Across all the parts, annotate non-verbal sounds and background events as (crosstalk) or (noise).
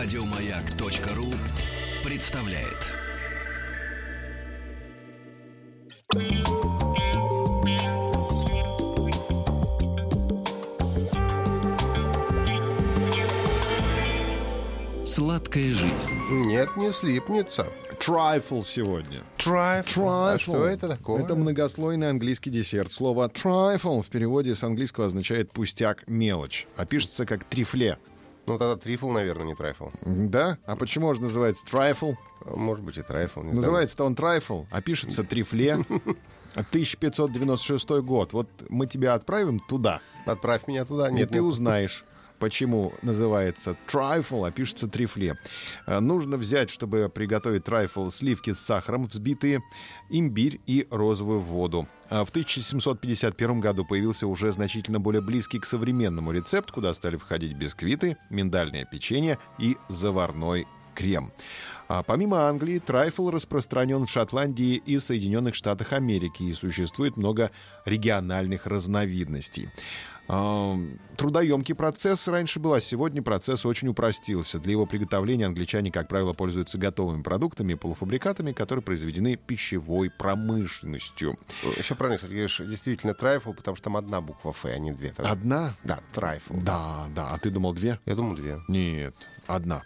Радиомаяк.ру представляет. Сладкая жизнь. Нет, не слипнется. Трайфл сегодня. Трайфл. А что это такое? Это многослойный английский десерт. Слово трайфл в переводе с английского означает пустяк, мелочь, а пишется как трифле. Ну, тогда трифл, наверное, не трайфл. Да? А почему же называется трайфл? Может быть, и трайфл. Называется-то он трайфл, а пишется трифле. (laughs) 1596 год. Вот мы тебя отправим туда. Отправь меня туда. И Нет, ты нет. узнаешь, почему называется трайфл, а пишется трифле. Э, Нужно взять, чтобы приготовить трайфл, сливки с сахаром взбитые, имбирь и розовую воду. А В 1751 году появился уже значительно более близкий к современному рецепт, куда стали входить бисквиты, миндальное печенье и заварной крем. А помимо Англии, трайфл распространен в Шотландии и Соединенных Штатах Америки, и существует много региональных разновидностей. А, Трудоемкий процесс раньше был, а сегодня процесс очень упростился. Для его приготовления англичане, как правило, пользуются готовыми продуктами и полуфабрикатами, которые произведены пищевой промышленностью. Еще правильно, кстати, говоришь, действительно трайфл, потому что там одна буква Ф, а не две. Тогда. Одна? Да, трайфл. Да, да. А ты думал две? Я думаю, две. Нет, одна.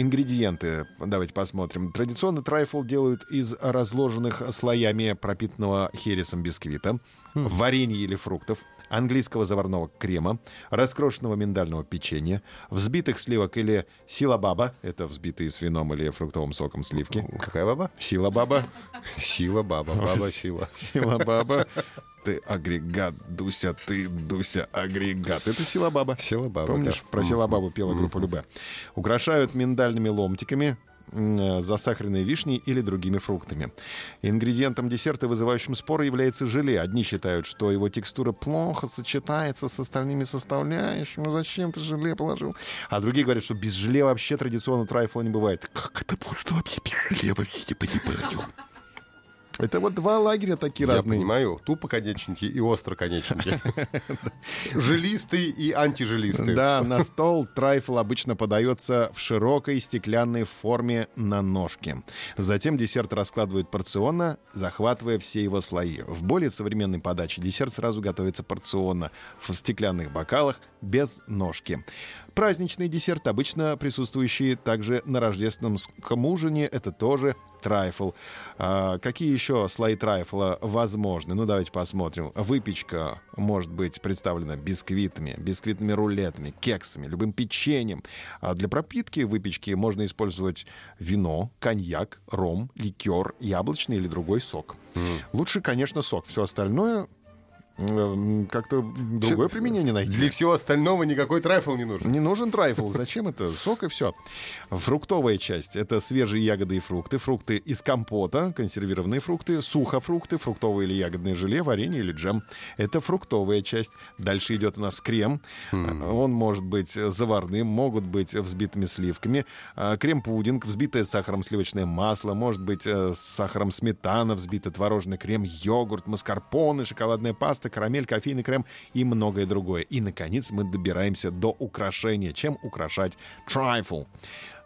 Ингредиенты, давайте посмотрим. Традиционно трайфл делают из разложенных слоями пропитанного хересом бисквита, варенья или фруктов, английского заварного крема, раскрошенного миндального печенья, взбитых сливок или силабаба, это взбитые с вином или фруктовым соком сливки. Какая баба? Силабаба, Сила баба. Баба сила. силабаба. Ты агрегат, Дуся, ты, Дуся, агрегат. Это силабаба. Силабаба, Помнишь, да. про силабабу пела группа Любе. Украшают миндальными ломтиками, засахаренной вишней или другими фруктами. Ингредиентом десерта, вызывающим споры, является желе. Одни считают, что его текстура плохо сочетается с остальными составляющими. Зачем ты желе положил? А другие говорят, что без желе вообще традиционно трайфла не бывает. Как это будет вообще без? Вы не понимаю. (laughs) Это вот два лагеря такие Я разные. понимаю, тупоконечники и остроконечники. (laughs) Жилистый и антижилистый. Да, на стол трайфл обычно подается в широкой стеклянной форме на ножке. Затем десерт раскладывают порционно, захватывая все его слои. В более современной подаче десерт сразу готовится порционно, в стеклянных бокалах, без ножки. Праздничный десерт, обычно присутствующий также на рождественском ужине, это тоже трайфл. А, какие еще слои трайфла возможны? Ну, давайте посмотрим. Выпечка может быть представлена бисквитами, бисквитными рулетами, кексами, любым печеньем. А для пропитки выпечки можно использовать вино, коньяк, ром, ликер, яблочный или другой сок. Лучше, конечно, сок. Все остальное как-то другое применение найти. Для всего остального никакой трайфл не нужен. Не нужен трайфл. Зачем это? Сок и все. Фруктовая часть — это свежие ягоды и фрукты. Фрукты из компота, консервированные фрукты, сухофрукты, фруктовое или ягодное желе, варенье или джем. Это фруктовая часть. Дальше идет у нас крем. Он может быть заварным, могут быть взбитыми сливками. А, Крем-пудинг, взбитое с сахаром сливочное масло, может быть э, с сахаром сметана, взбитый творожный крем, йогурт, маскарпоне, шоколадная паста, карамель, кофейный крем и многое другое. И, наконец, мы добираемся до украшения. Чем украшать трайфл?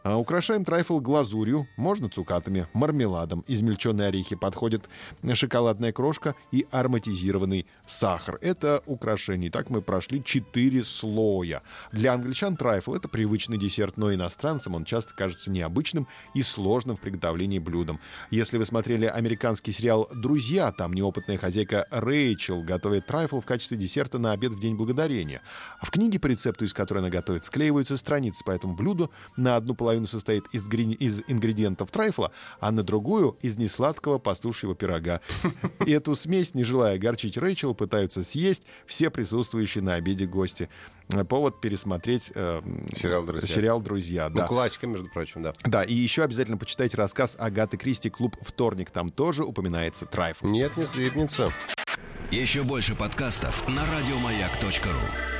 А, Украшаем трайфл глазурью, можно цукатами, мармеладом. Измельченные орехи подходят, шоколадная крошка и ароматизированный сахар. Это украшение. Так мы прошли 4 слоя. Для англичан трайфл — это привычный десерт, но иностранцам он часто кажется необычным и сложным в приготовлении блюдом. Если вы смотрели американский сериал «Друзья», там неопытная хозяйка Рэйчел готовит трайфл в качестве десерта на обед в День Благодарения. А в книге по рецепту, из которой она готовит, склеиваются страницы, поэтому блюдо на одну половину состоит из, гри- из ингредиентов трайфла, а на другую — из несладкого пастушьего пирога. И (laughs) эту смесь, не желая огорчить Рэйчел, пытаются съесть все присутствующие на обеде гости. Э, Повод пересмотреть э, Сериал «Друзья». сериал «Друзья». Ну, да. классика, между прочим, да. Да, и еще обязательно почитайте рассказ Агаты Кристи «Клуб вторник». Там тоже упоминается трайфл. Нет, не слипнется. Еще больше подкастов на радиомаяк.ру.